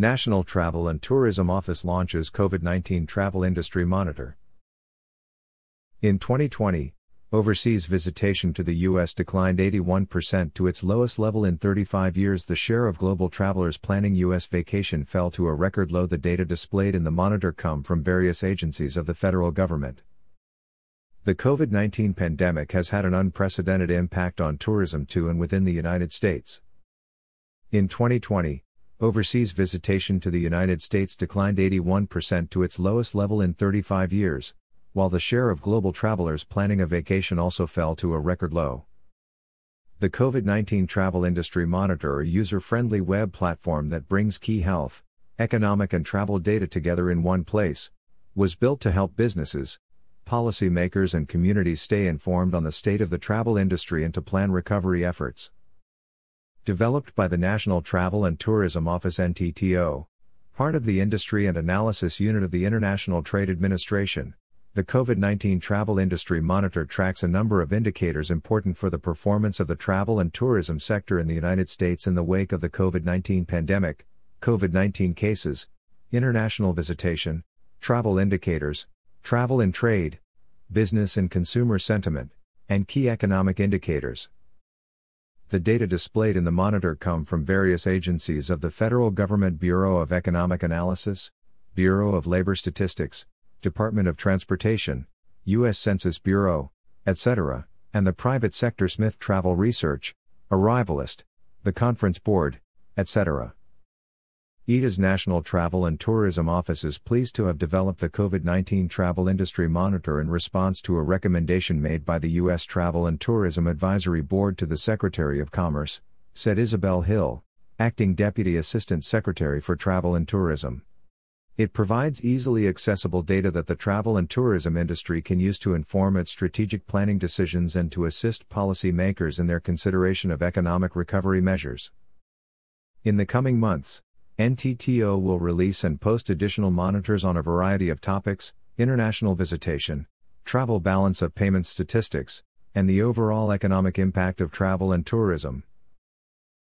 National Travel and Tourism Office launches COVID 19 Travel Industry Monitor. In 2020, overseas visitation to the U.S. declined 81% to its lowest level in 35 years. The share of global travelers planning U.S. vacation fell to a record low. The data displayed in the monitor come from various agencies of the federal government. The COVID 19 pandemic has had an unprecedented impact on tourism to and within the United States. In 2020, overseas visitation to the United States declined 81% to its lowest level in 35 years, while the share of global travelers planning a vacation also fell to a record low. The COVID 19 Travel Industry Monitor, a user friendly web platform that brings key health, economic, and travel data together in one place, was built to help businesses, policymakers, and communities stay informed on the state of the travel industry and to plan recovery efforts. Developed by the National Travel and Tourism Office NTTO, part of the Industry and Analysis Unit of the International Trade Administration, the COVID 19 Travel Industry Monitor tracks a number of indicators important for the performance of the travel and tourism sector in the United States in the wake of the COVID 19 pandemic, COVID 19 cases, international visitation, travel indicators, travel and trade, business and consumer sentiment, and key economic indicators. The data displayed in the monitor come from various agencies of the federal government Bureau of Economic Analysis, Bureau of Labor Statistics, Department of Transportation, U.S. Census Bureau, etc., and the private sector Smith Travel Research, Arrivalist, the Conference Board, etc. ITA's National Travel and Tourism Office is pleased to have developed the COVID 19 Travel Industry Monitor in response to a recommendation made by the U.S. Travel and Tourism Advisory Board to the Secretary of Commerce, said Isabel Hill, Acting Deputy Assistant Secretary for Travel and Tourism. It provides easily accessible data that the travel and tourism industry can use to inform its strategic planning decisions and to assist policymakers in their consideration of economic recovery measures. In the coming months, NTTO will release and post additional monitors on a variety of topics international visitation, travel balance of payment statistics, and the overall economic impact of travel and tourism.